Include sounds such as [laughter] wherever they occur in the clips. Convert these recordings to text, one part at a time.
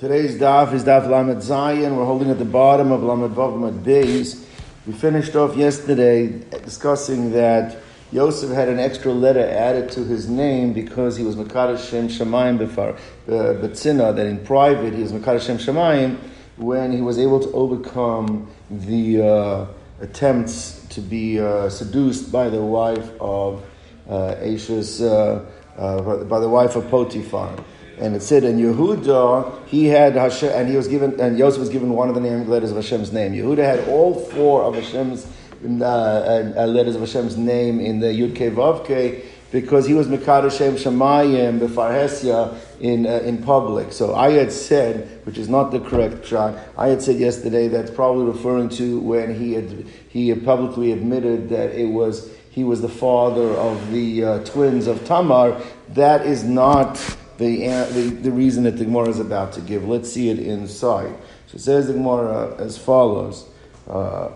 Today's daf is daf Lamed Zayin. We're holding at the bottom of Lamed Vav Beis. We finished off yesterday discussing that Yosef had an extra letter added to his name because he was Mekadosh Shem Shemayim Befar Betzina, that in private he was Mekadosh Shem Shemayim when he was able to overcome the uh, attempts to be uh, seduced by the wife of uh, uh, uh, by the wife of Potiphar. And it said in Yehuda, he had Hashem, and he was given, and Yosef was given one of the name letters of Hashem's name. Yehuda had all four of Hashem's uh, uh, letters of Hashem's name in the Yud Ke Vav Ke, because he was Mekadosh Shem Shemayim Befarhesia in uh, in public. So I had said, which is not the correct shot. I had said yesterday that's probably referring to when he had he had publicly admitted that it was he was the father of the uh, twins of Tamar. That is not the, the, the reason that the Gemara is about to give. Let's see it inside. So it says the Gemara as follows. Uh,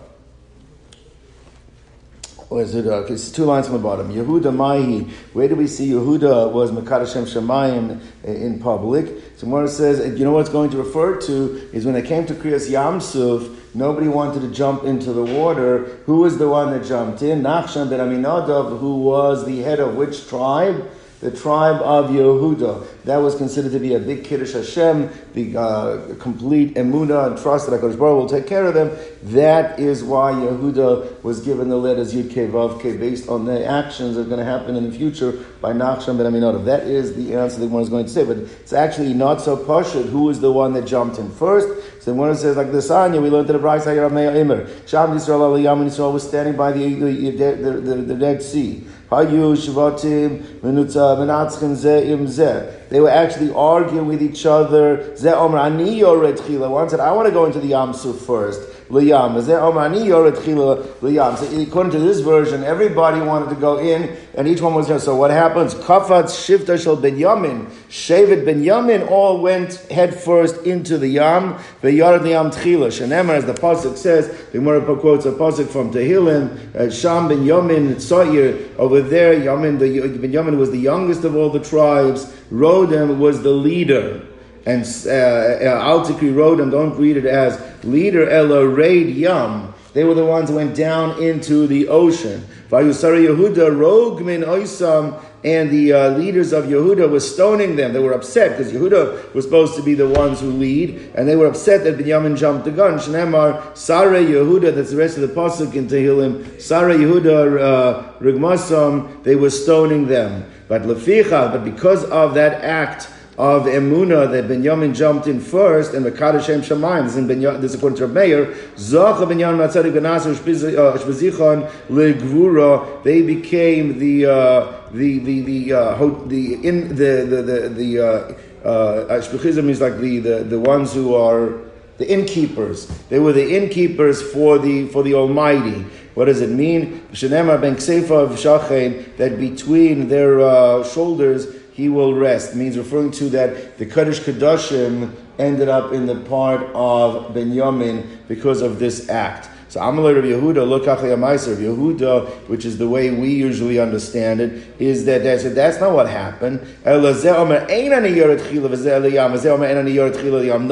is it? Uh, it's two lines from the bottom. Yehuda Mahi. Where do we see Yehuda was Mekadashem Shemayim in public? So Gemara says, you know what's going to refer to is when they came to Kriyas Yamsuf, nobody wanted to jump into the water. Who was the one that jumped in? Nachshon ben Aminadav, who was the head of which tribe? The tribe of Yehuda. That was considered to be a big Kiddush Hashem, the uh, complete emuna and trust that HaKadosh Baruch will take care of them. That is why Yehuda was given the letters Yud Ke Vav Ke based on the actions that are going to happen in the future by Nachshon ben Aminadav. That is the answer that one is going to say. But it's actually not so pashut who is the one that jumped in first. So when it says like the Sanya, we learned in the Braisa Hayar Imer. Sham Yisrael Aliyam Yisrael was standing by the, the, the, the, the Dead Sea. Hayu Shvatim Menutza Menatzchen Ze Im Ze. They were actually arguing with each other. Ze Omer Ani Yored Chila. One said, I want to go into the Yam Suf first. Liyam. Ze Omer Ani Yored Chila Liyam. So according to this version, everybody wanted to go in, and each one was there. So what happens? Kafat Shifta Shel Ben Yamin. Shevet Ben Yamin all went head first into the Yam. Ve'yared Liyam Tchila. Shenemar, as the Pasuk says, the Gemara quotes a Pasuk from Tehillim, uh, Sham Ben Yamin Tzayir, over there, Yamin, the, Ben Yamin was the youngest of all the tribes. Rodem was the leader. And uh, uh Altikri Rodem, don't read it as leader Ella Raid Yam. They were the ones who went down into the ocean. Vayusara Yehuda Rogmin Oisam and the uh, leaders of Yehuda were stoning them. They were upset because Yehuda was supposed to be the ones who lead, and they were upset that Binyamin jumped the gun. Shnemar Sare Yehuda. That's the rest of the pasuk in Tehillim. Sare Yehuda uh, Rigmasam. They were stoning them, but leficha. But because of that act of Emuna that Benjamin jumped in first and Mekadosh Shem Shemayim. This, in this is according to Meir. Zocha Benyamin Matzadik Benasar Shbezichon Legvura. They became the uh, the the the uh, the in the the the, the uh, uh, means like the, the the ones who are the innkeepers. They were the innkeepers for the for the Almighty. What does it mean? Shenema ben of Shachin that between their uh, shoulders he will rest. Means referring to that the Kaddish Kadashim ended up in the part of Benjamin because of this act. So Amalei Rabbi Yehuda, look Rabbi Yehuda, which is the way we usually understand it, is that that's, that's not what happened. No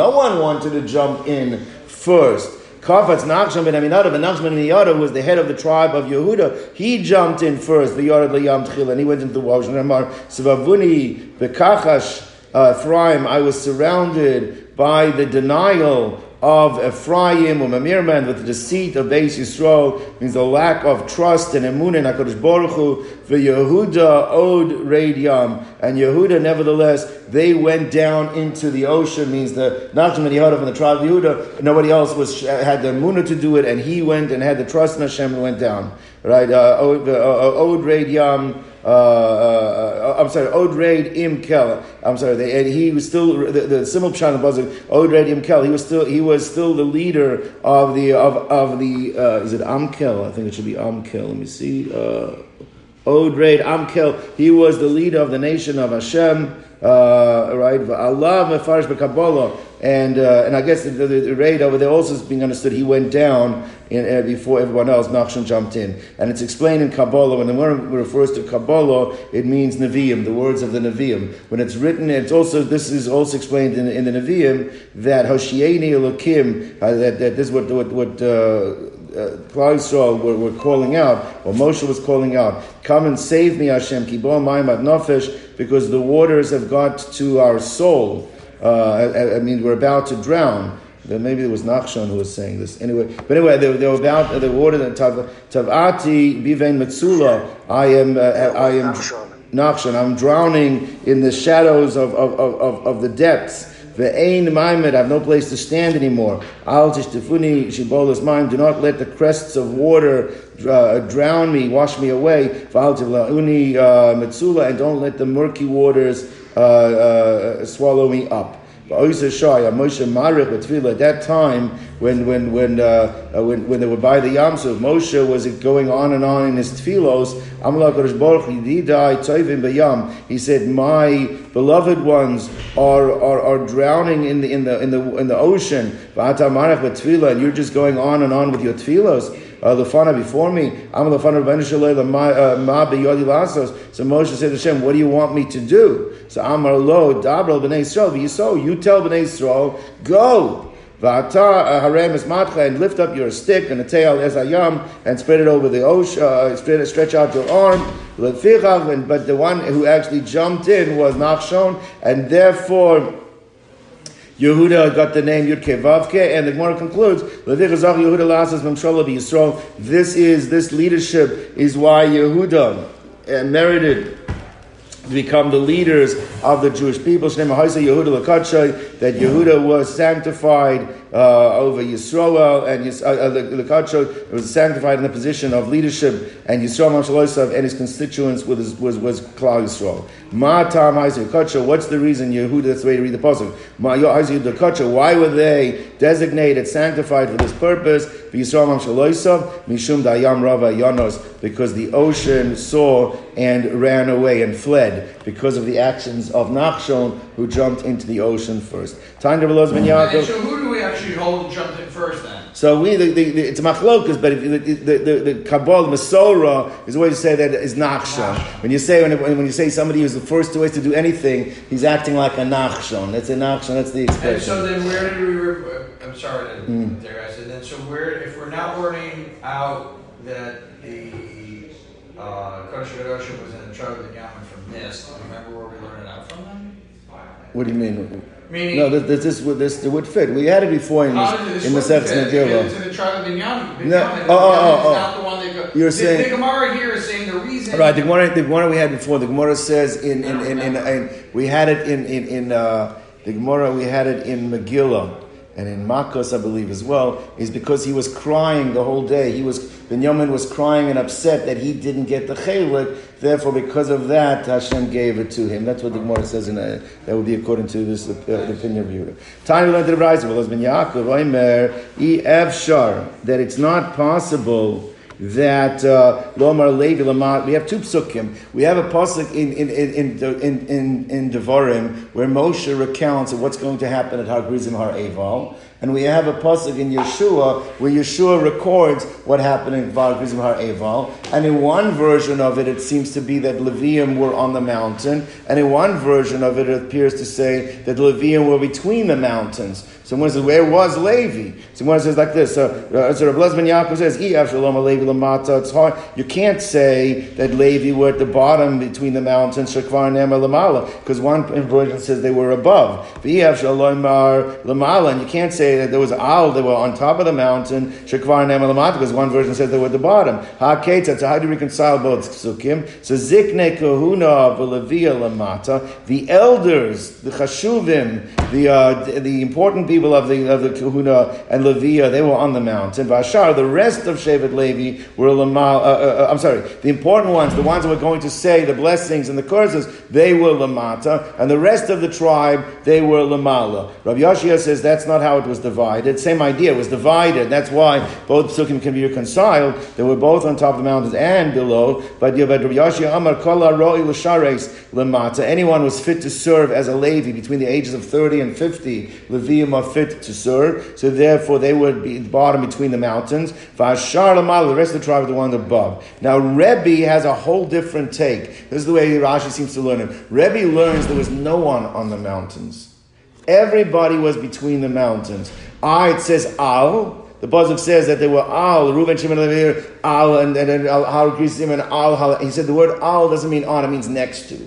one wanted to jump in first. Kafatz Nachshon ben Aminadav, and Nachshon ben Aminadav was the head of the tribe of Yehuda. He jumped in first, the Yarad Layam Tchil, and he went into the ocean. Amar Savavuni Bekachash uh, Ephraim, I was surrounded by the denial of Ephraim or Mamirman with the deceit of Beis Yisrael means the lack of trust and emun in Hakadosh Baruch Hu. For Yehuda od Radiam and Yehuda, nevertheless, they went down into the ocean. Means the Nachman Yehuda from the tribe of Yehuda. Nobody else was had the emunah to do it, and he went and had the trust in Hashem and went down. Right? Uh, od, uh, od Radiam. Uh, uh, I'm sorry, Od Im Kel. I'm sorry, they, he was still the, the simple pshat of Od Im Kel. He was still he was still the leader of the of of the uh, is it Amkel? I think it should be Amkel. Let me see. Uh, Od Raid Amkel. He was the leader of the nation of Hashem. uh, right? Allah mefarish b'Kabbalah, and uh, and I guess the, the, the raid over there also is being understood. He went down in, uh, before everyone else. Nachshon jumped in, and it's explained in Kabbalah. When the word refers to Kabbalah, it means Nevi'im, the words of the Nevi'im. When it's written, it's also this is also explained in, in the Nevi'im that Hoshieni Elokim, uh, that, that this is what what, what uh, uh, Yisrael were, were, calling out, or Moshe was calling out, "Come and save me, Hashem, kibol mayim nafesh," because the waters have got to our soul. Uh, I, I, mean, we're about to drown. Maybe it was Nachshon who was saying this. Anyway, but anyway, they, they were about the water that Tavati bivein metzula. I am, uh, I am Nachshon. I'm drowning in the shadows of, of, of, of the depths. Ve'ein maimed, I have no place to stand anymore. Al tishtefuni shibolas maim, do not let the crests of water uh, drown me, wash me away. V'al tivlauni uh, metzula, and don't let the murky waters uh, uh, swallow me up. At that time, when when when uh, uh, when, when they were by the Yamsuf, Moshe was going on and on in his tefillos. He said, "My beloved ones are, are, are drowning in the in the in the in the ocean, and you're just going on and on with your tefillos." Uh, lefana before me. I'm lefana uh, ma biyodi lasos. So Moshe said to Hashem, "What do you want me to do?" So Amar lo dabral b'nei Yisrael. So you tell b'nei Yisrael, go. V'ata harem is matcha and lift up your stick and a tail as ayam and spread it over the ocean. Uh, spread, it, stretch out your arm. But the one who actually jumped in was Nachshon, and therefore Yehuda got the name Yud Vavke, and the Gemara concludes, Yehuda This is, this leadership is why Yehuda uh, merited to become the leaders of the Jewish people. That Yehuda was sanctified uh, over Yisroel and Yis, uh, uh, was sanctified in the position of leadership, and Yisroel and his constituents was was was Klal Yisrael. Ma tam What's the reason Yehuda? That's the way to read the pasuk. Ma Why were they designated, sanctified for this purpose? Yisroel Mishum Dayam Rava because the ocean saw and ran away and fled because of the actions of Nachshon, who jumped into the ocean first. Time to Yaakov. So who do we actually hold jumped in first then? So we, the, the, the, it's machlokas, but if, the, the, the, the Kabbalah, Masora, is a way to say that is Nachshon. When you say, when, when you say somebody who's the first to, to do anything, he's acting like a Nachshon. That's a Nachshon, that's the expression. And so then where did we, re- I'm sorry to mm. there, I said, then so where, if we're not wording out that the uh, Kodesh was in the tribe of the Yaman from this, remember where we learned it out from them? What do you mean? Meaning, no, this, this, this, this would fit. We had it before in, this, in Megillah. It's in the tribe of Binyamin. No, oh, oh, oh, not the one that You're the, saying the Gemara here is saying the reason. Right, the Gemara, the Gemara we had before. The Gemara says in in in, in, in, in we had it in in in uh, the Gemara we had it in Megillah and in Makos, I believe as well, is because he was crying the whole day. He was Binyamin was crying and upset that he didn't get the chelik. Therefore, because of that, Hashem gave it to him. That's what the Gemara says. In a, that would be according to this uh, the opinion of Yehuda. Time learned the Rise. Well, Yaakov, Oimer, Efshar, that it's not possible that uh, Levi Lamar. We have two psukim. We have a pasuk in in in in in, in Devarim where Moshe recounts of what's going to happen at Har Grizim Har Eval, and we have a pasuk in Yehoshua where Yehoshua records what happened in Grizim Har Eval. And in one version of it, it seems to be that Levium were on the mountain, and in one version of it, it appears to say that Levium were between the mountains. Someone says, where was Levi? Someone says like this. Uh, uh, so Rabbi Ben Yaakov says, Levi Lamata. It's hard. You can't say that Levi were at the bottom between the mountains, Shekvar Nema Lamala, because one version says they were above. Lamala, and you can't say that there was Al, they were on top of the mountain, Shekvar Nema Lamata, because one version says they were at the bottom. Ha so how do you reconcile both? So Zikne Kahuna Lamata, the elders, the Chashuvim, the, uh, the important people of the of the Kahuna and Leviah, they were on the mountain. Vashar, the rest of Shevet Levi were Lamal. Uh, uh, uh, I'm sorry, the important ones, the ones that were going to say the blessings and the curses, they were Lamata, and the rest of the tribe they were Lamala. Rabbi Yashia says that's not how it was divided. Same idea, it was divided. That's why both psukim can be reconciled. They were both on top of the mountains and below. But Rabbi Amar Kala Roi Lemata. Anyone was fit to serve as a Levi between the ages of 30 and 50. Levium are fit to serve. So therefore they would be bottom between the mountains. Vashar Lamala, the rest of the tribe are the one above. Now Rebbe has a whole different take. This is the way Rashi seems to learn it. Rebbe learns there was no one on the mountains. Everybody was between the mountains. Ah, it says Al. The Pasuk says that they were Al, Reuben, Shimon, Levi, Al, and then Al, Har, and Al, He said the word Al doesn't mean on, it means next to.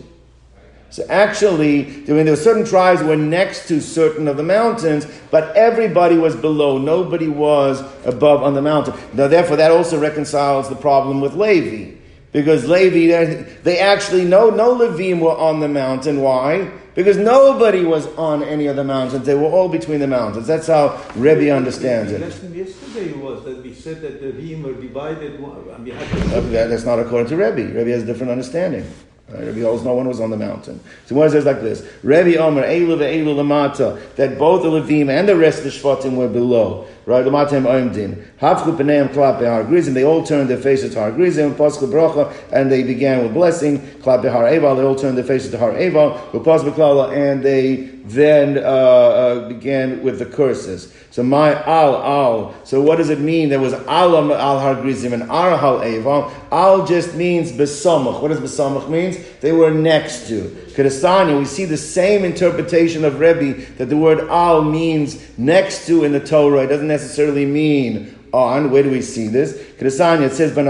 So actually, there were certain tribes were next to certain of the mountains, but everybody was below. Nobody was above on the mountain. Now, therefore, that also reconciles the problem with Levi. Because Levi, they actually, no, no Levim were on the mountain. Why? Because nobody was on any of the mountains. They were all between the mountains. That's how Rebbe understands it. The lesson yesterday was that we said that the Levim were divided. And we had to... That's not according to Rebbe. Rebbe has a different understanding. Rabbi holds no one was on the mountain. So one says like this: Rabbi Omer Eilu ve'Eilu lamata that both the Levim and the rest of the Shvatim were below. Right, lamatem oimdin. Hafchu b'neim klap behar grizim. They all turned their faces to Har Grizim. Pascha bracha, and they began with blessing. Klap behar Eval. They all turned their faces to Har Eval. Upas b'klala, and they then uh, uh, began with the curses. So my al al. So what does it mean? There was al al har grizim and ar hal eval. Al just means besamach. What does besamach means? They were next to. Kedestanya, we see the same interpretation of Rebbe that the word al means next to in the Torah. It doesn't necessarily mean on. Where do we see this? Kedesanya, it says. We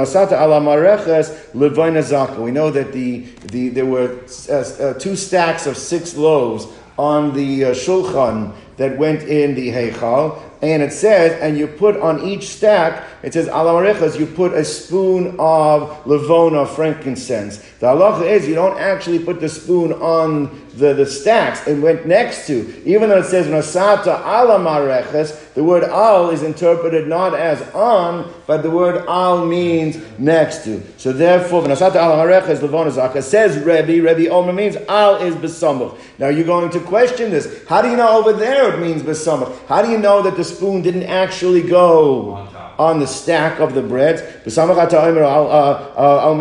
know that the, the there were uh, uh, two stacks of six loaves on the uh, shulchan that went in the heichal, and it says, and you put on each stack, it says, alamarechas, you put a spoon of levona, frankincense. The halacha is you don't actually put the spoon on the, the stacks. It went next to. Even though it says, nasata alamareches, the word al is interpreted not as on, but the word al means next to. So therefore, nasata alamareches, levona zaka, says Rebbe, Rebbe Omer means al is besamuch. Now you're going to question this. How do you know over there it means besamuch? How do you know that the spoon didn't actually go on the stack of the bread. Uh, uh,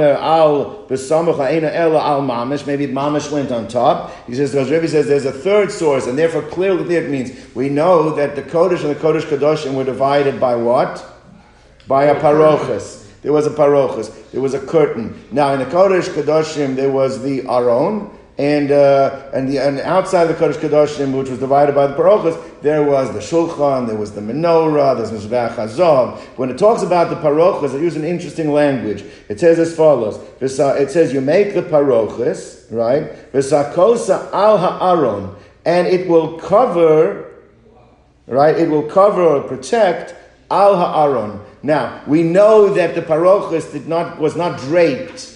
Maybe mamish went on top. He says, because Rebbe says there's a third source, and therefore clearly it means we know that the Kodesh and the Kodesh Kadoshim were divided by what? By a parochus. There was a parochus. There was a curtain. Now in the Kodesh Kadoshim there was the Aron, and uh, and, the, and outside the Kodesh Kedoshim, which was divided by the Parochas, there was the Shulchan, there was the Menorah, there's Mizbeach Hazav. When it talks about the Parochas, it uses an interesting language. It says as follows: It says you make the Parochas, right? V'sakosa al ha'aron, and it will cover, right? It will cover or protect al ha'aron. Now we know that the Parochas did not was not draped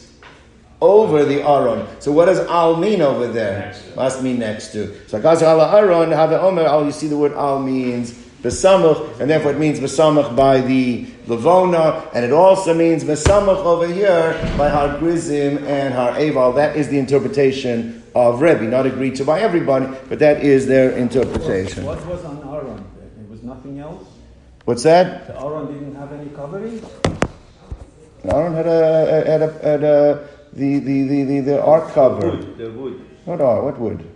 over the aron. So what does al mean over there? Must mean next to. So Akaz al aron have omer al. You see the word al means besamuch, and therefore it means besamuch by the levona, and it also means besamuch over here by har grizim and har eval. That is the interpretation of Rebbe, not agreed to by everybody, but that is their interpretation. What was on aron? It was nothing else. What's that? The aron didn't have any covering. Aaron had a had a, had a the, the, the, the, the ark cover. Wood, the wood. What ark? What wood?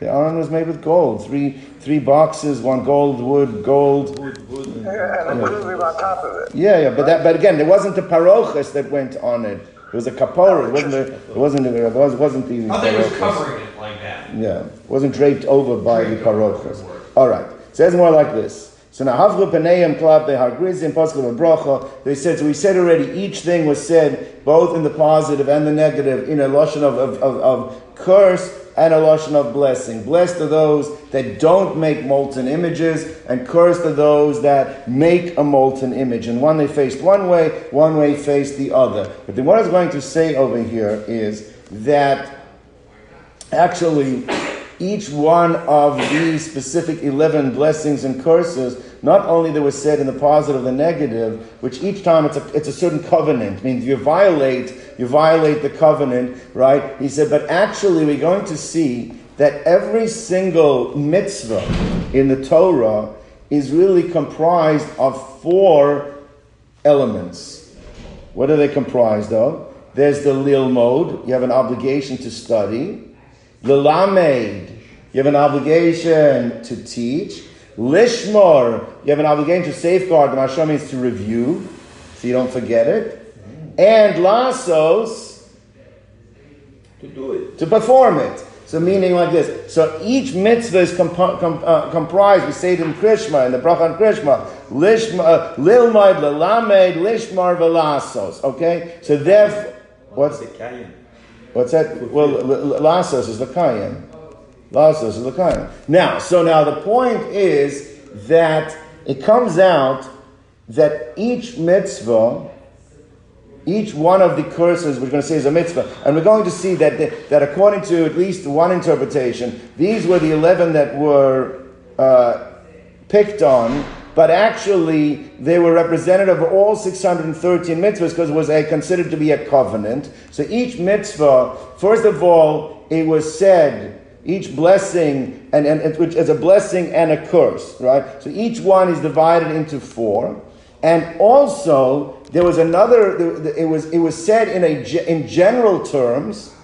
The iron was made with gold. Three three boxes, one gold, wood, gold. Wood, wood. Yeah, and the yeah. on top of it. Yeah, yeah, but that, but again, there wasn't the parochas that went on it. It was a kapora. It wasn't. The, it wasn't. The, it was, wasn't the. Oh, they was covering it like that. Yeah, it wasn't draped over by the parochas. All right. It says more like this. So now Havlu Paneim Klape Hargrizim Pascal Bracha. They said so. We said already. Each thing was said both in the positive and the negative in a lashon of, of, of, of curse and a lashon of blessing. Blessed are those that don't make molten images, and cursed are those that make a molten image. And one they faced one way, one way faced the other. But then what I was going to say over here is that actually each one of these specific 11 blessings and curses, not only that was said in the positive and the negative, which each time it's a, it's a certain covenant, means you violate, you violate the covenant, right? He said, but actually we're going to see that every single mitzvah in the Torah is really comprised of four elements. What are they comprised of? There's the lil mode, you have an obligation to study. Lilamed, you have an obligation to teach. Lishmor, you have an obligation to safeguard. The Mashal means to review, so you don't forget it. And lasos, to do it, to perform it. So meaning like this. So each mitzvah is comp- com- uh, comprised. We say it in Krishma in the bracha on Krishma. Lishma, uh, lilmaid, lelamed, lishmar, velasos. Okay. So therefore, what's the kayan? What's that? Well, lasos is the kayan. Lasos is the kayan. Now, so now the point is that it comes out that each mitzvah each one of the curses we're going to say is a mitzvah. And we're going to see that, the, that according to at least one interpretation, these were the 11 that were uh, picked on, but actually they were representative of all 613 mitzvahs because it was a, considered to be a covenant. So each mitzvah, first of all, it was said, each blessing, and, and which is a blessing and a curse, right? So each one is divided into four. And also, there was another, it was, it was said in, a, in general terms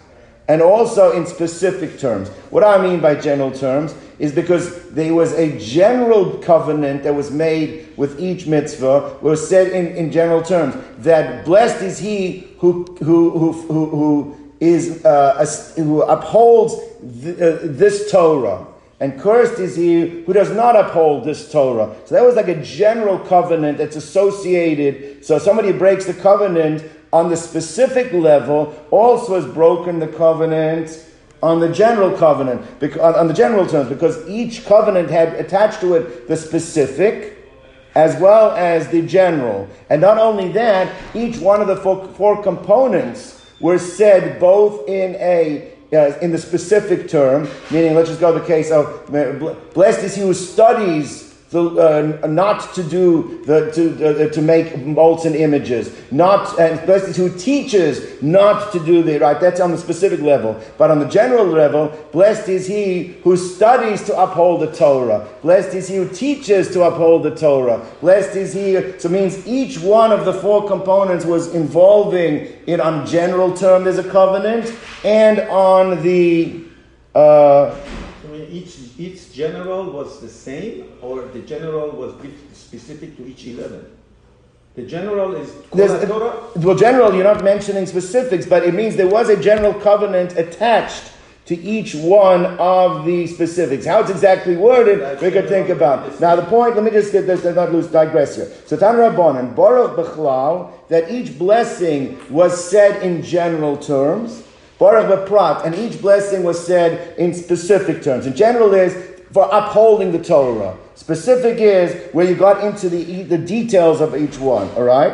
and also in specific terms. What I mean by general terms is because there was a general covenant that was made with each mitzvah, was said in, in general terms, that blessed is he who, who, who, who, who is, uh, who upholds th- uh, this Torah and cursed is he who does not uphold this Torah. So that was like a general covenant that's associated. So somebody breaks the covenant on the specific level also has broken the covenant on the general covenant, on the general terms, because each covenant had attached to it the specific as well as the general. And not only that, each one of the four, four components were said both in a uh, in the specific term, meaning let's just go to the case of blessed is he who studies the, uh, not to do the, to, uh, to make molten images, not and blessed is who teaches not to do the right. That's on the specific level, but on the general level, blessed is he who studies to uphold the Torah. Blessed is he who teaches to uphold the Torah. Blessed is he. So means each one of the four components was involving it on general term. There's a covenant, and on the. Uh, each, each general was the same, or the general was specific to each 11? The general is Well, general, you're not mentioning specifics, but it means there was a general covenant attached to each one of the specifics. How it's exactly worded, That's we could think about. Now, the point, let me just get this, not lose, digress here. So, Tan Rabbanan, Baruch Bechlal, that each blessing was said in general terms. Baruch Beprat, and each blessing was said in specific terms. In general is for upholding the Torah. Specific is where you got into the, the details of each one, all right?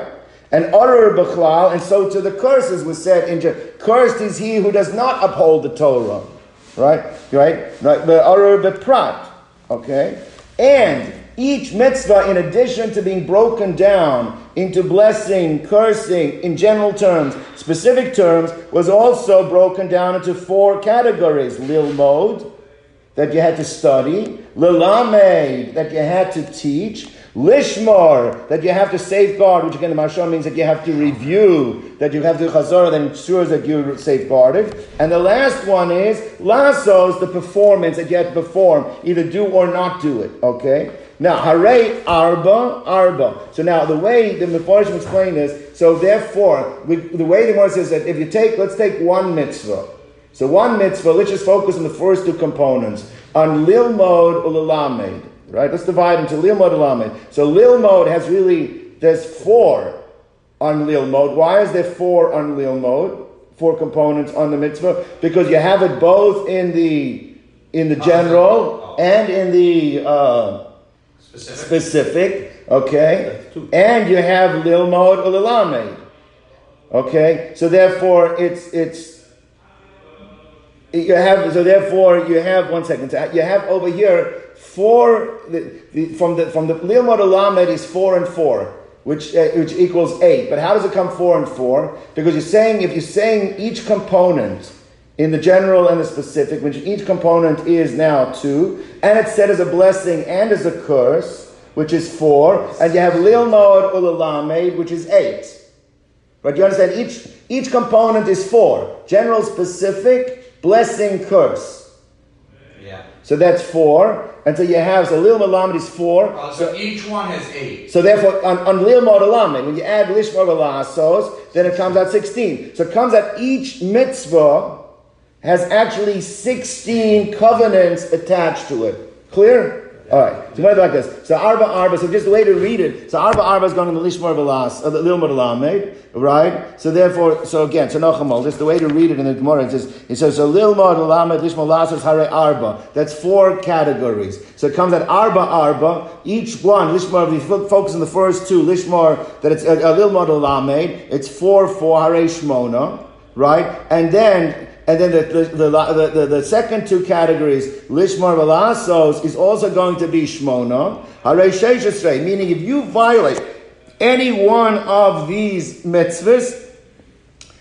And Arar Bechlal, and so to the curses was said in Cursed is he who does not uphold the Torah. Right? Right? Right? The Arar Beprat. Okay? And each mitzvah, in addition to being broken down into blessing, cursing, in general terms, specific terms, was also broken down into four categories. Lil mode, that you had to study, lilamed, that you had to teach, lishmar, that you have to safeguard, which again the Mashal means that you have to review, that you have to chazara, that ensures that you're safeguarded. And the last one is lasos, the performance that you have to perform, either do or not do it, okay? Now, hare arba arba. So now the way the Mepharshim explain this, so therefore, we, the way the Gemara says that if you take, let's take one mitzvah. So one mitzvah, let's just focus on the first two components, on lilmod ulalamed. Right? Let's divide into lilmod ulamed. So lilmod has really, there's four on lilmod. Why is there four on lilmod? Four components on the mitzvah? Because you have it both in the in the general and in the uh, Specific. Specific, okay? And you have lilmod or lilamed. Okay? So therefore it's it's you have so therefore you have one second. So you have over here four the, the, from the from the lilmod lamed is four and four. Which, uh, which equals eight. But how does it come four and four? Because you're saying, if you're saying each component in the general and the specific, which each component is now two, and it's said as a blessing and as a curse, which is four, and you have Lilmod Ulalamed, which is eight. Right? You understand? Each, each component is four. General, specific, blessing, curse. Yeah. So that's four. And so you have, so Lil Malamed is four. Oh, so, each one has eight. So therefore, on, on Lil Malamed, when you add Lishmar Velasos, then it comes out 16. So it comes out each mitzvah has actually 16 covenants attached to it. Clear? All right. So what like this? So arba arba. So just the way to read it. So arba arba is going in the lishmar velas, uh, lamed, right? So therefore, so again, so nochamal. Just the way to read it in the Gemara. It says it says so lilmud lamed lishmar lasas hare arba. That's four categories. So it comes at arba arba. Each one lishmar. We focus on the first two lishmar that it's a, a lilmud lamed. It's four four hare shmona, right? And then and then the, the, the, the, the second two categories, Lishmar Valasos, is also going to be Shmona. Hare meaning if you violate any one of these mitzvahs,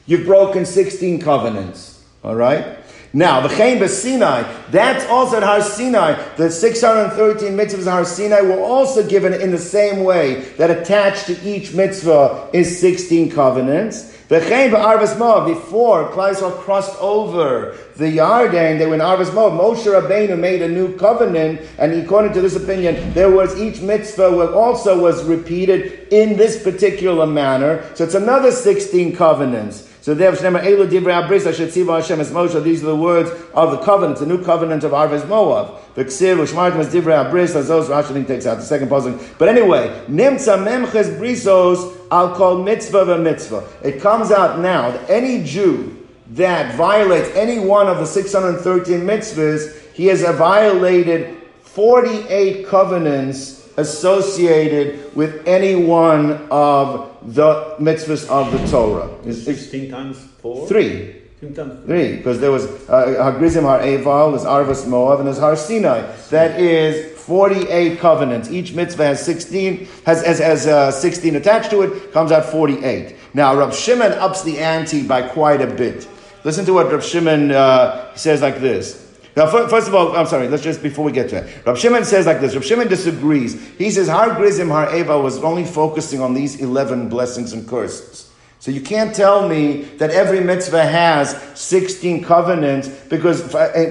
you've broken 16 covenants. All right? Now, the Chaim Sinai, that's also at Har Sinai. The 613 mitzvahs of Har Sinai were also given in the same way that attached to each mitzvah is 16 covenants. The Chaim Arvas Moab, before Klal Yisrael crossed over the Yarden, they were in Arvas. Moshe Rabbeinu made a new covenant, and according to this opinion, there was each mitzvah also was repeated in this particular manner. So it's another 16 covenants. So these are the words of the covenant, the new covenant of Arvez Moab. Rashi takes out the second puzzle. But anyway, Nimtza Memches Brisos, I'll call mitzvah a mitzvah. It comes out now that any Jew that violates any one of the 613 mitzvahs, he has violated 48 covenants associated with any one of the mitzvahs of the Torah. 16 times 4? Three. Three, because there was uh, Hagrizim Har Eval, there's Arvas Moav, and there's Har Sinai. That is 48 covenants. Each mitzvah has 16, has, has, has uh, 16 attached to it, comes out 48. Now, Rav Shimon ups the ante by quite a bit. Listen to what Rav Shimon uh, says like this. Now, first of all, I'm sorry, let's just, before we get to that. Rab Shimon says like this. Rab Shimon disagrees. He says, Har Grizim, Har Eva was only focusing on these 11 blessings and curses. So you can't tell me that every mitzvah has 16 covenants because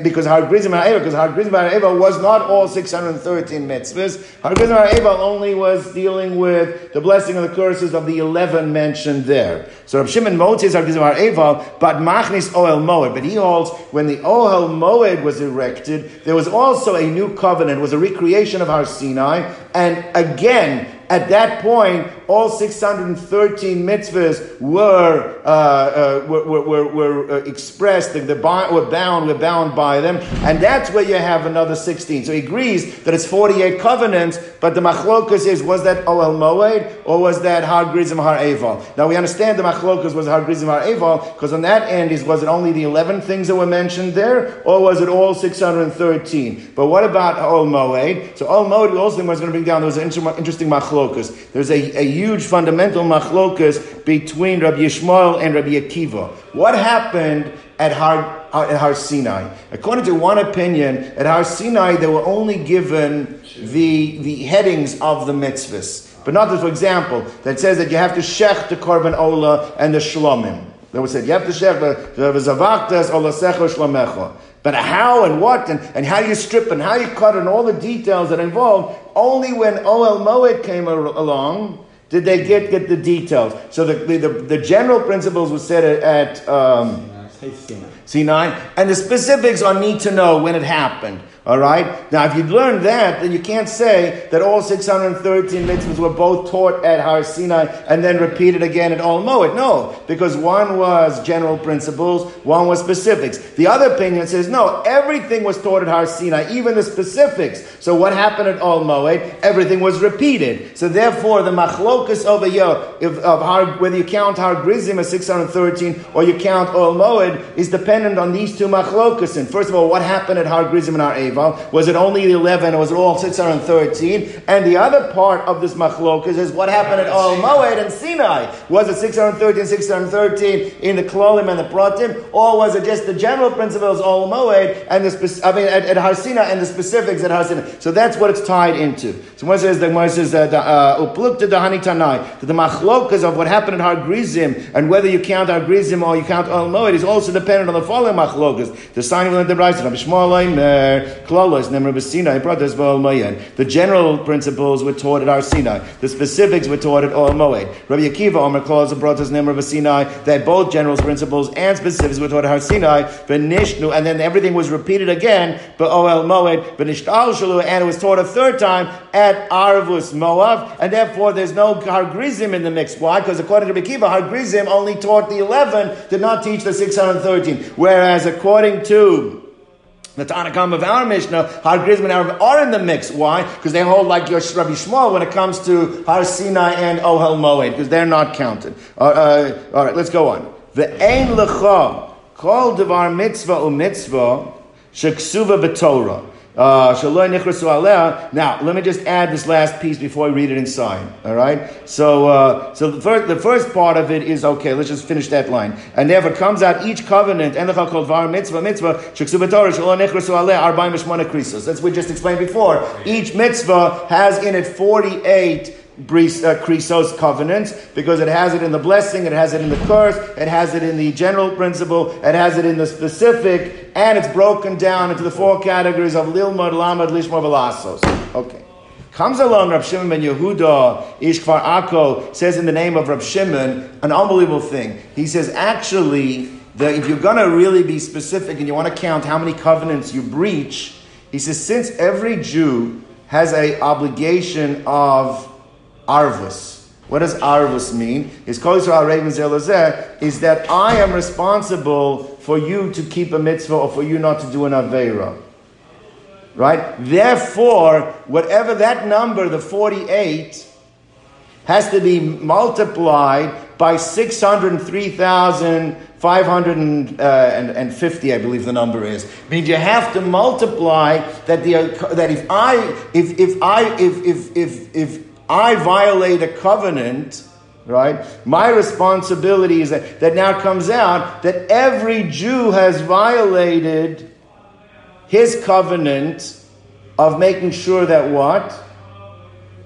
because Har Grizim Ha'eva, because Har Grizim Ha'eva was not all 613 mitzvahs. Har Grizim Ha'eva only was dealing with the blessing and the curses of the 11 mentioned there. So Rav Shimon Motzi Har Grizim Ha'eva, but Machnis Oel Moed. But he holds when the Ohel Moed was erected, there was also a new covenant, was a recreation of Har Sinai, and again, at that point, all 613 mitzvahs were, uh, uh, were, were, were, uh, expressed, the, the were bound, were bound by them, and that's where you have another 16. So he agrees that it's 48 covenants, but the machlokas is, was that Ohel Moed, or was that Har Grizim Har Eval? Now we understand the machlokas was Har Grizim Har Eval, because on that end is, was it only the 11 things that were mentioned there, or was it all 613? But what about Ohel Moed? So Ohel Moed, we also think was going to bring down, there was an interesting machlokas. There's a, a huge fundamental machlokas between Rabbi Yishmael and Rabbi Akiva. What happened at Har, at Har Sinai? According to one opinion, at Har Sinai they were only given the, the headings of the mitzvahs. But not, for example, that says that you have to shech the korban ola and the shlomim. They was said, you have to shech the zavaktas ola secha shlomecha. But how and what and, and how you strip and how you cut and all the details that involved, only when Ohel Moed came along did they get, get the details. So the, the, the general principles were said at, at um, Sinai, and the specifics are need to know when it happened. All right? Now, if you'd learned that, then you can't say that all 613 mitzvahs were both taught at Har Sinai and then repeated again at Ol Moed. No, because one was general principles, one was specifics. The other opinion says, no, everything was taught at Har Sinai, even the specifics. So what happened at Ol Moed? Everything was repeated. So therefore, the machlokas over here, of Har, whether you count Har Grizim as 613 or you count Ol Moed, is dependent on these two machlokas. And first of all, what happened at Har Grizim and Har Ev? Was it only the 11 or was it all 613? And the other part of this machlokas is what happened at Ol Moed and Sinai. Was it 613, 613 in the Klolim and the Pratim? Or was it just the general principles Ol Moed and the, spe- I mean, at, at Har Sinai and the specifics at Har Sinai? So that's what it's tied into. So it says, the Gemara says, uh, Uplukta Dahani Tanai, that the machlokas of what happened at Har Grizim and whether you count Har Grizim or you count Ol Moed is also dependent on the following machlokas. The sign of the Rabbi Yishmael Klalos, Nem Rabbi Sinai, brothers Ol Moed. The general principles were taught at Har Sinai. The specifics were taught at Ol Moed. Rabbi Akiva, Omer Klalos, and brothers Nem Rabbi Sinai, that both general principles and specifics were taught at Har Sinai, but Nishnu, and then everything was repeated again, but Moed, but Shalu, and it was taught a third time at Arvus Moav, and therefore there's no Har Grizim in the mix. Why? Because according to Rabbi Akiva, Har Grizim only taught the 11, did not teach the 613. Whereas according to the Tanna Kamma of our Mishnah, Har Arab are in the mix. Why? Because they hold like your Rabbi Yishmael when it comes to Har Sinai and Ohel Moed, because they're not counted. Uh, uh, all right, let's go on. The Ein Lecha, Kol Devar Mitzvah U Mitzvah, Sheksuva B'Torah. Uh, now, let me just add this last piece before I read it inside. All right. So, uh, so the first, the first part of it is okay. Let's just finish that line. And therefore, comes out each covenant. And the called var mitzvah mitzvah That's we just explained before. Each mitzvah has in it forty-eight Krisos uh, covenants because it has it in the blessing, it has it in the curse, it has it in the general principle, it has it in the specific, and it's broken down into the four categories of Lilmad, Lamad, Lishma, Velasos. Okay. Comes along Rab Shimon ben Yehuda, Ishkvar Akko, says in the name of Rab Shimon, an unbelievable thing. He says, actually, that if you're going to really be specific and you want to count how many covenants you breach, he says, since every Jew has a obligation of arvus. What does arvus mean? His is that I am responsible for you to keep a mitzvah or for you not to do an avera. Right? Therefore, whatever that number, the 48, has to be multiplied by 603,550, uh, I believe the number is. Means you have to multiply that the that if I if if I if if if if I violate a covenant, right? My responsibility is that, that now comes out that every Jew has violated his covenant of making sure that what?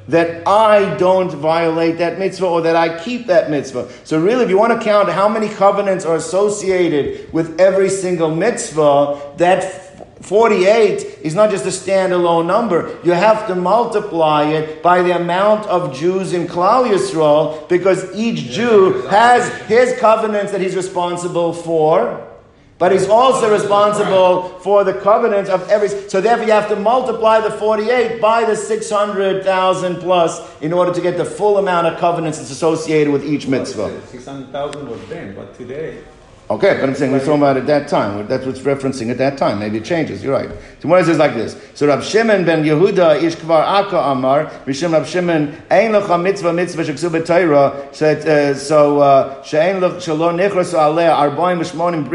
That I don't violate that mitzvah or that I keep that mitzvah. So, really, if you want to count how many covenants are associated with every single mitzvah, that 48 is not just a standalone number. You have to multiply it by the amount of Jews in Klal Yisrael because each Jew has his covenants that he's responsible for. But he's also responsible for the covenants of every. So therefore, you have to multiply the 48 by the 600,000 plus in order to get the full amount of covenants that's associated with each mitzvah. 600,000 was then, but today. Okay, but I'm saying we're talking about at that time. That's what's referencing at that time. Maybe it changes. You're right. So what is it says like this? So Rab Shimon ben Yehuda ish kvar aka amar Rishim Rab Shimon ein lecha mitzvah mitzvah sheksu said uh, so uh, she'ein lech shalom nichras aleh arbaim v'shmonim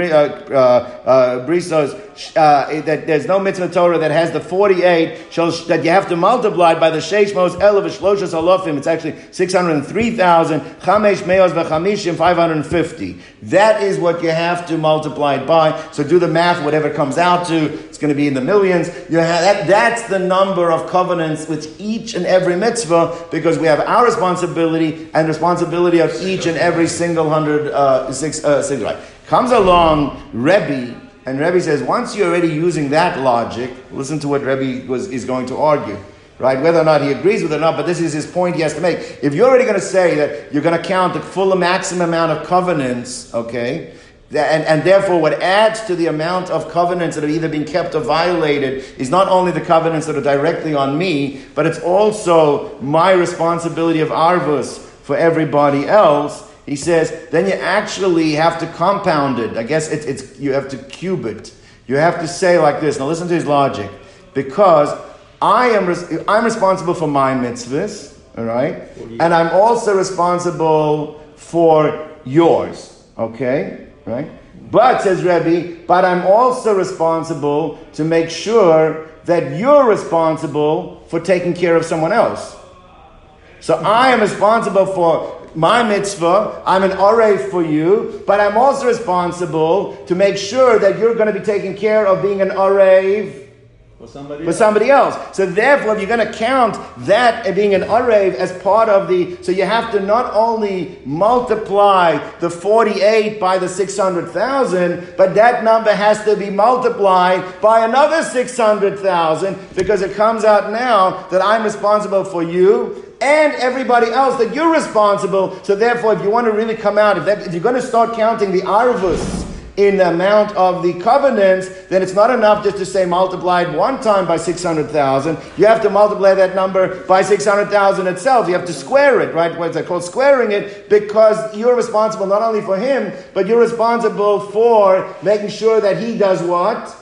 uh, brisos uh, that there's no mitzvah Torah that has the 48 shows that you have to multiply by the sheish mos elav shloshas alofim. It's actually 603,000 chamesh meos v'chamishim 550. That is what you have to multiply it by. So do the math, whatever comes out to, it's going to be in the millions. You have, that, that's the number of covenants with each and every mitzvah because we have our responsibility and responsibility of each and every single hundred, uh, six, uh, six, right. Comes along Rebbe, and Rebbe says, once you're already using that logic, listen to what Rebbe was, is going to argue right? Whether or not he agrees with it or not, but this is his point he has to make. If you're already going to say that you're going to count the full maximum amount of covenants, okay, and, and therefore, what adds to the amount of covenants that have either been kept or violated is not only the covenants that are directly on me, but it's also my responsibility of arvus for everybody else. He says, then you actually have to compound it. I guess it's, it's you have to cube it. You have to say like this. Now listen to his logic. Because I am res- I'm responsible for my mitzvahs, all right? And I'm also responsible for yours, okay? right? But, says Rebbe, but I'm also responsible to make sure that you're responsible for taking care of someone else. So I am responsible for my mitzvah, I'm an orev for you, but I'm also responsible to make sure that you're going to be taken care of being an orev for somebody, for somebody else. So therefore, if you're going to count that being an arev as part of the, so you have to not only multiply the 48 by the 600,000, but that number has to be multiplied by another 600,000 because it comes out now that I'm responsible for you and everybody else that you're responsible. So therefore, if you want to really come out, if, that, if you're going to start counting the arvus in the amount of the covenants, then it's not enough just to say multiplied one time by 600,000. You have to multiply that number by 600,000 itself. You have to square it, right? What's that called? Squaring it because you're responsible not only for him, but you're responsible for making sure that he does what?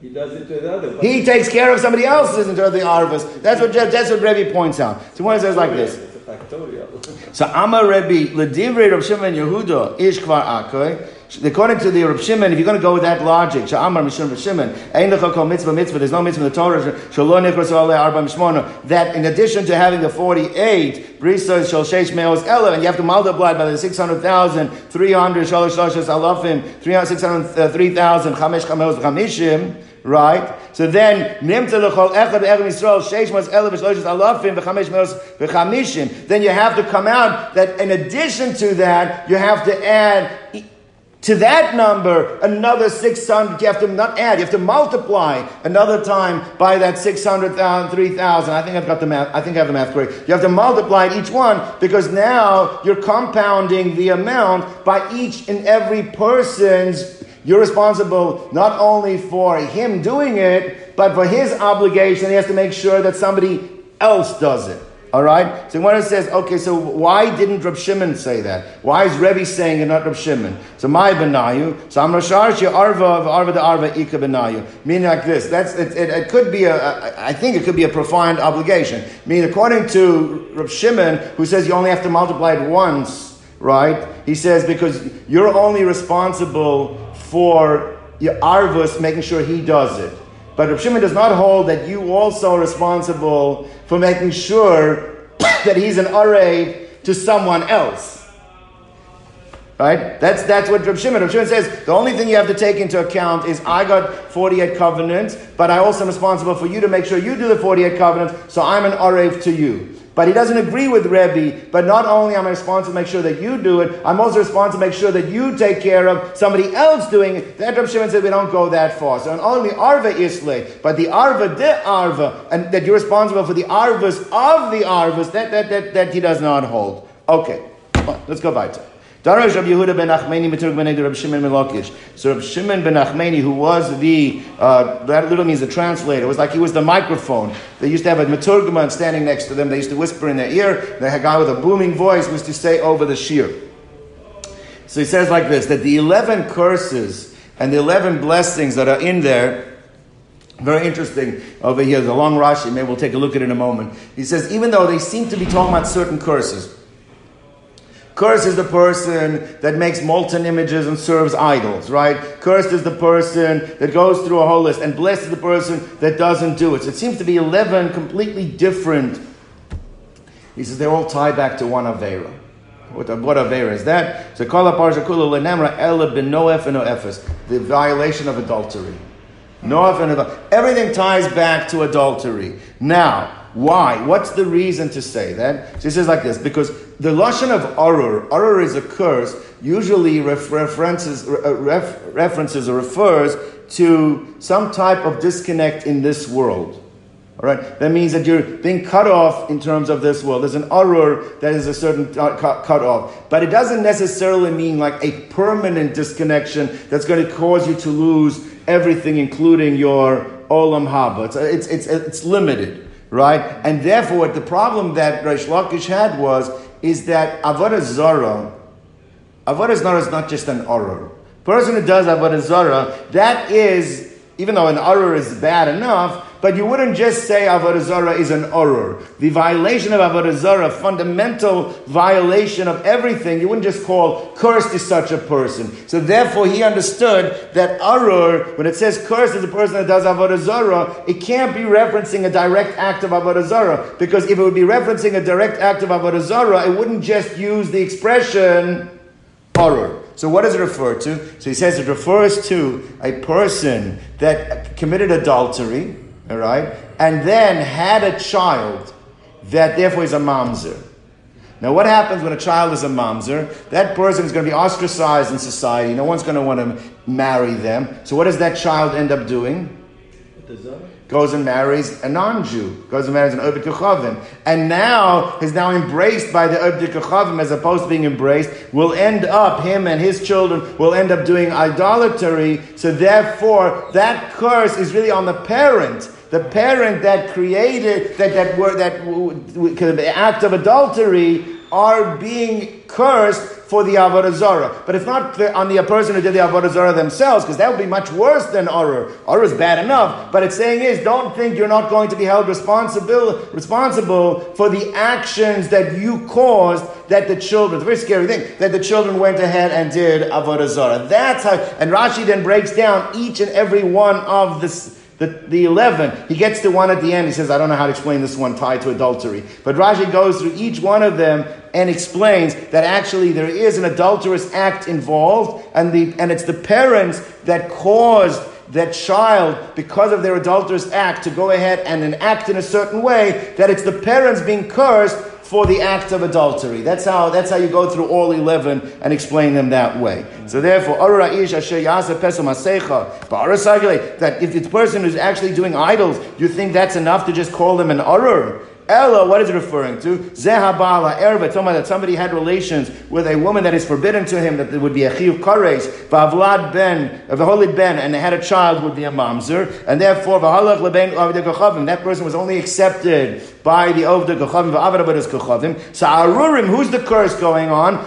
He does it to the other. He takes care of somebody else's into the arvus. That's what that's what Rebbe points out. So one says like this. [laughs] So Amar Rebbe Ledivrei Rav Shimon Yehuda Ish Kvar Akoy. According to the Rav Shimon, if you're going to go with that logic, so Sha'amar Mishum Rav Shimon, Ein Kol Mitzvah Mitzvah, there's no mitzvah in the Torah, Shalom Nechros Ale Arba that in addition to having the 48, Brisa Shal Sheish Meos Ela, and you have to multiply by the 600,000, 300, Shalosh Shalosh Alafim, 3,000, uh, Chamesh Chameos Chamishim, right? So then. Then you have to come out that in addition to that, you have to add to that number, another 600, you have to not add, you have to multiply another time by that 600,000, 3,000. I think I've got the math, I think I have the math correct. You have to multiply each one because now you're compounding the amount by each and every person's, you're responsible not only for him doing it, but for his obligation, he has to make sure that somebody else does it. All right. So when it says, okay, so why didn't Rab Shimon say that? Why is Rebbe saying it, not Rab Shimon? So my benayu. So I'm Rasharshi arva of arva the arva ika benayu. Meaning like this. That's it, it, it could be a. I think it could be a profound obligation. Meaning according to Rab Shimon, who says you only have to multiply it once, right? He says because you're only responsible for your arvus, making sure he does it. But Rav Shimon does not hold that you also are responsible for making sure [coughs] that he's an Arev to someone else. Right? That's, that's what Rav Shimon. Rav Shimon says the only thing you have to take into account is I got 48 covenants, but I also am responsible for you to make sure you do the 48 covenants, so I'm an Arev to you. But he doesn't agree with Rebbe, but not only am I responsible to make sure that you do it, I'm also responsible to make sure that you take care of somebody else doing it. That Rav Shimon said we don't go that far. So not only Arva Isle, but the Arva de Arva, and that you're responsible for the Arvas of the Arvas, that, that, that, that he does not hold. Okay, let's go weiter. Darash Rabbi Yehuda ben Nachmani B'turk ben Rabbi Shimon ben. So Rabbi Shimon ben Nachmani, who was the, uh, that literally means the translator, it was like he was the microphone. They used to have a Maturgaman standing next to them. They used to whisper in their ear. The guy with a booming voice was to say over the shear. So he says like this, that the 11 curses and the 11 blessings that are in there very interesting over here, the long Rashi, maybe we'll take a look at it in a moment. He says, even though they seem to be talking about certain curses, Cursed is the person that makes molten images and serves idols, right? Cursed is the person that goes through a whole list, and blessed is the person that doesn't do it. So it seems to be 11 completely different. He says they all tie back to one Avera. What, what Avera is that? So Kala Lenemra Ela and the violation of adultery. Noef and adultery. Everything ties back to adultery. Now, why? What's the reason to say that? He says like this because the lashon of arur, arur is a curse, usually ref- references, uh, ref- references or refers to some type of disconnect in this world. All right, that means that you're being cut off in terms of this world. There's an arur that is a certain cut, cut off, but it doesn't necessarily mean like a permanent disconnection that's going to cause you to lose everything, including your olam haba. It's, it's, it's, it's limited right? And therefore, the problem that Reish Lakish had was is that avodah zara, avodah zara is not just an oror. Person who does avodah zara, that is even though an arur is bad enough, but you wouldn't just say Avodah Zarah is an Urur. The violation of Avodah Zarah, fundamental violation of everything, you wouldn't just call cursed is such a person. So therefore he understood that Urur, when it says cursed is a person that does Avodah Zarah, it can't be referencing a direct act of Avodah Zarah. Because if it would be referencing a direct act of Avodah Zarah, it wouldn't just use the expression Urur. So what does it refer to? So he says it refers to a person that committed adultery, all right, and then had a child that therefore is a mamzer. Now, what happens when a child is a mamzer? That person is going to be ostracized in society. No one's going to want to marry them. So, what does that child end up doing? Goes and marries a non-Jew, goes and marries an Obed Kechavim, and now is now embraced by the Obed Kechavim as opposed to being embraced, will end up, him and his children will end up doing idolatry, so therefore that curse is really on the parent. The parent that created, that, that, were, that the act of adultery are being cursed for the Avodah. But it's not on the person who did the Avodah themselves, because that would be much worse than Arur. Arur is bad enough, but it's saying is, don't think you're not going to be held responsible, responsible for the actions that you caused that the children, it's a very scary thing, that the children went ahead and did Avodah. That's how, and Rashi then breaks down each and every one of the the, the 11, he gets to one at the end. He says, I don't know how to explain this one tied to adultery. But Rashi goes through each one of them and explains that actually there is an adulterous act involved, and, the, and it's the parents that caused that child, because of their adulterous act, to go ahead and act in a certain way, that it's the parents being cursed for the act of adultery. That's how, that's how you go through all 11 and explain them that way. So therefore, that if a person who's actually doing idols, you think that's enough to just call them an urur? Ella, what is it referring to? Zehabala erva, talking that somebody had relations with a woman that is forbidden to him, that there would be a chiyuv kares, v'avlad ben, v'holid ben, and they had a child would be a mamzer, and therefore v'halach leben that person was only accepted by the Ovda Avodas Kochavim. So Arurim, who's the curse going on?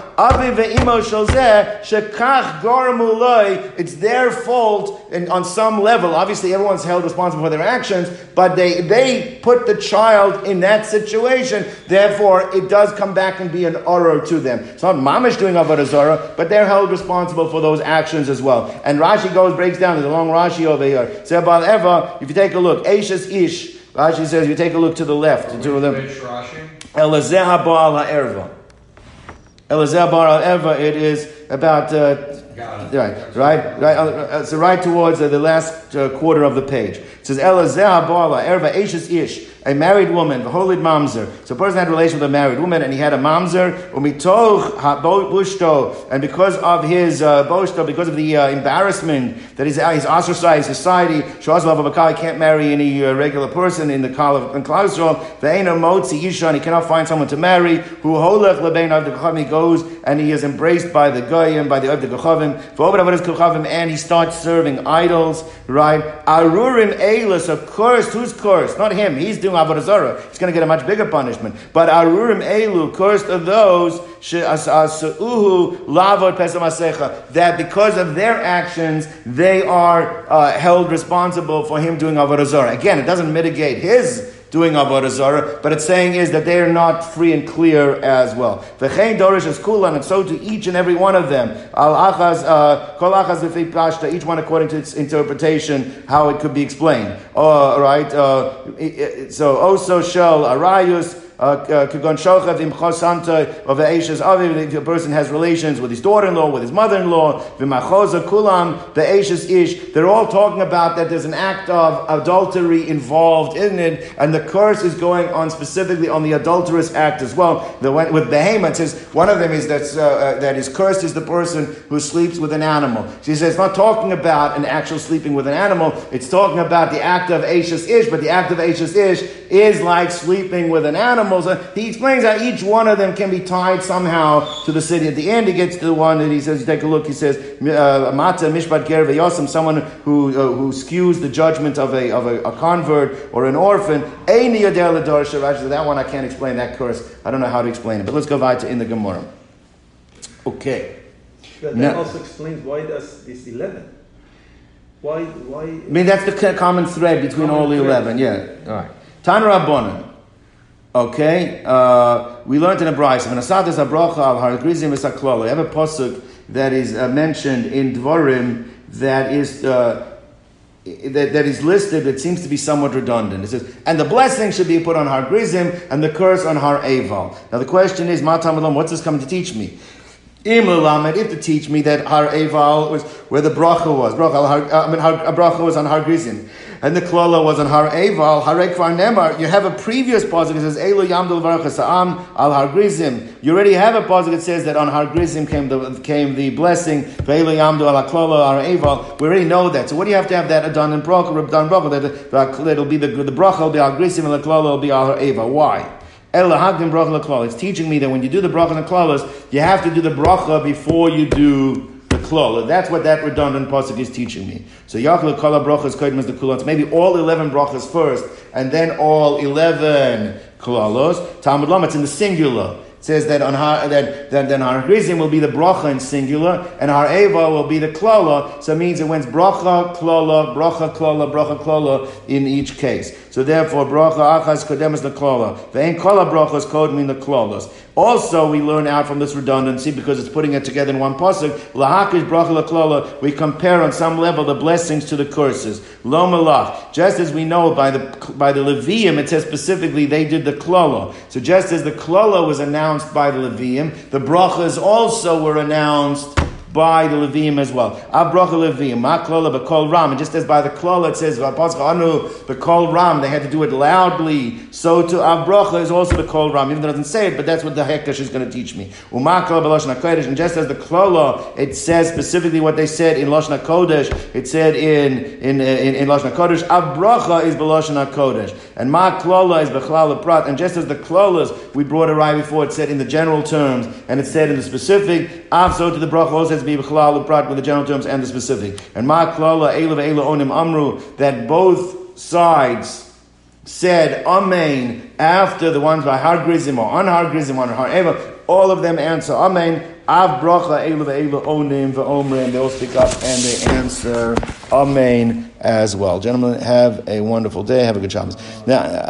It's their fault and on some level. Obviously, everyone's held responsible for their actions, but they, they put the child in that situation. Therefore, it does come back and be an oror to them. It's not mamish doing Avodah Zarah, but they're held responsible for those actions as well. And Rashi goes, breaks down, there's a long Rashi over here. So, Eva, if you take a look, Ashes Ish, Rashi says, you take a look to the left. To the Elazeh Baal Ha'erva. Elazeh Baal Ha'erva, it is about, uh, right, right, right, uh, so right towards uh, the last uh, quarter of the page. It says, Elazeh Baal Ha'erva, Ashes Ish a married woman, the holy mamzer. So a person had a relation with a married woman, and he had a mamzer, umitoch and because of his uh, boshto, because of the uh, embarrassment that he's, uh, he's ostracized society, He can't marry any uh, regular person in the Kal of Klausel, ve'ena motzi he cannot find someone to marry, who holech lebein he goes and he is embraced by the goyim, by the avdekachavim, v'obed and he starts serving idols, right? Arurim eilis, a cursed, who's cursed? Not him, he's doing doing Avodah he's going to get a much bigger punishment. But Arurim Elu, cursed are those that because of their actions, they are uh, held responsible for him doing Avodah. Again, it doesn't mitigate his doing Avodah Zarah, but it's saying is that they are not free and clear as well. V'chein dorish is kulan, and so to each and every one of them. Al achaz, uh, kol achaz pashta, each one according to its interpretation, how it could be explained. Uh, right? Uh, so also shall arayus, Kagon Shochav Im Chosanta of Aisha's Aviv, the person has relations with his daughter in law, with his mother in law, Vimachoza Kulam, the Aisha's Ish, they're all talking about that there's an act of adultery involved in it, and the curse is going on specifically on the adulterous act as well. The, with Behemoth, says one of them is that, uh, uh, that is cursed is the person who sleeps with an animal. She says it's not talking about an actual sleeping with an animal, it's talking about the act of Aisha's Ish, but the act of Aisha's Ish is like sleeping with an animal animals. Uh, he explains how each one of them can be tied somehow to the city. At the end, he gets to the one that he says, take a look, he says, uh, Mata Mishpat Ger Yosem, someone who, uh, who skews the judgment of a, of a, a convert or an orphan. That one I can't explain, that curse. I don't know how to explain it. But let's go back to in the Gemara. Okay. That, that now, also explains why does this 11? Why? Why? I mean, that's the common thread between Common all the thread. 11, yeah. All right. Tan Rabbanan. Okay, uh, we learned in a brayse. When asadas abracha al har grizim esaklala. We have a pasuk that is uh, mentioned in Dvarim that is uh, that, that is listed that seems to be somewhat redundant. It says, and the blessing should be put on Har Grizim and the curse on Har Eval. Now the question is, Matamalam, what's this coming to teach me? Im Lamed, if to teach me that Har Eval was where the bracha was. Bracha, uh, I mean, har, bracha was on Har Grizim. And the klala was on Har Eval, Har Kvar Nemar. You have a previous positive that says, Elo Yamdul Varach Sa'am al Har Grizim. You already have a positive that says that on Har Grizim came the, came the blessing, Elo Yamdul al klala Har Eval. We already know that. So what do you have to have that done in bracha, done bracha? That, it'll be the, the bracha will be Har Grizim and the klala will be Har Eval. Why? It's teaching me that when you do the bracha and klalas, you have to do the bracha before you do the klala. That's what that redundant pasuk is teaching me. So yachal kala brachas kodim the kulos. Maybe all eleven brachas first, and then all eleven klalos. Talmud Lama, it's in the singular. It says that on har, that, that, that Har Grizim will be the bracha in singular, and Har Eval will be the klala. So it means it went bracha, klala, bracha, klala, bracha, klala in each case. So therefore, bracha achas kodemas the klala. Ve'en kala brachas code mean the klalas. Also, we learn out from this redundancy because it's putting it together in one pasuk. Lahakish bracha klala. We compare on some level the blessings to the curses. Lo malach. Just as we know by the by the Levium, it says specifically they did the klala. So just as the klala was announced by the Levium, the brachas also were announced by the Levium as well. Abracha Levium, Maklola Bekol Ram. And just as by the Klola it says, Anu Bekol Ram, they had to do it loudly. So to Abracha is also the Kol Ram, even though it doesn't say it, but that's what the Hekdesh is going to teach me. Umaklola Beloshna Kodesh. And just as the Klola, it says specifically what they said in Loshna Kodesh, it said in, in, in, in Loshna Kodesh, Abracha is Beloshna Kodesh. And Maklola is Bechlal Prat. And just as the Klolas, we brought it right before, it said in the general terms, and it said in the specific, Av, to the Bracha also to be Prat with the general terms and the specific. And Maklala, Ela Ela Onim Amru, that both sides said Amen after the ones by Har Grizim or on Har Grizim on Har Eval, all of them answer Amen. Av bracha elu ve'elu onim ve'omre, and they all speak up and they answer Amen as well. Gentlemen, have a wonderful day. Have a good Shabbos. Now.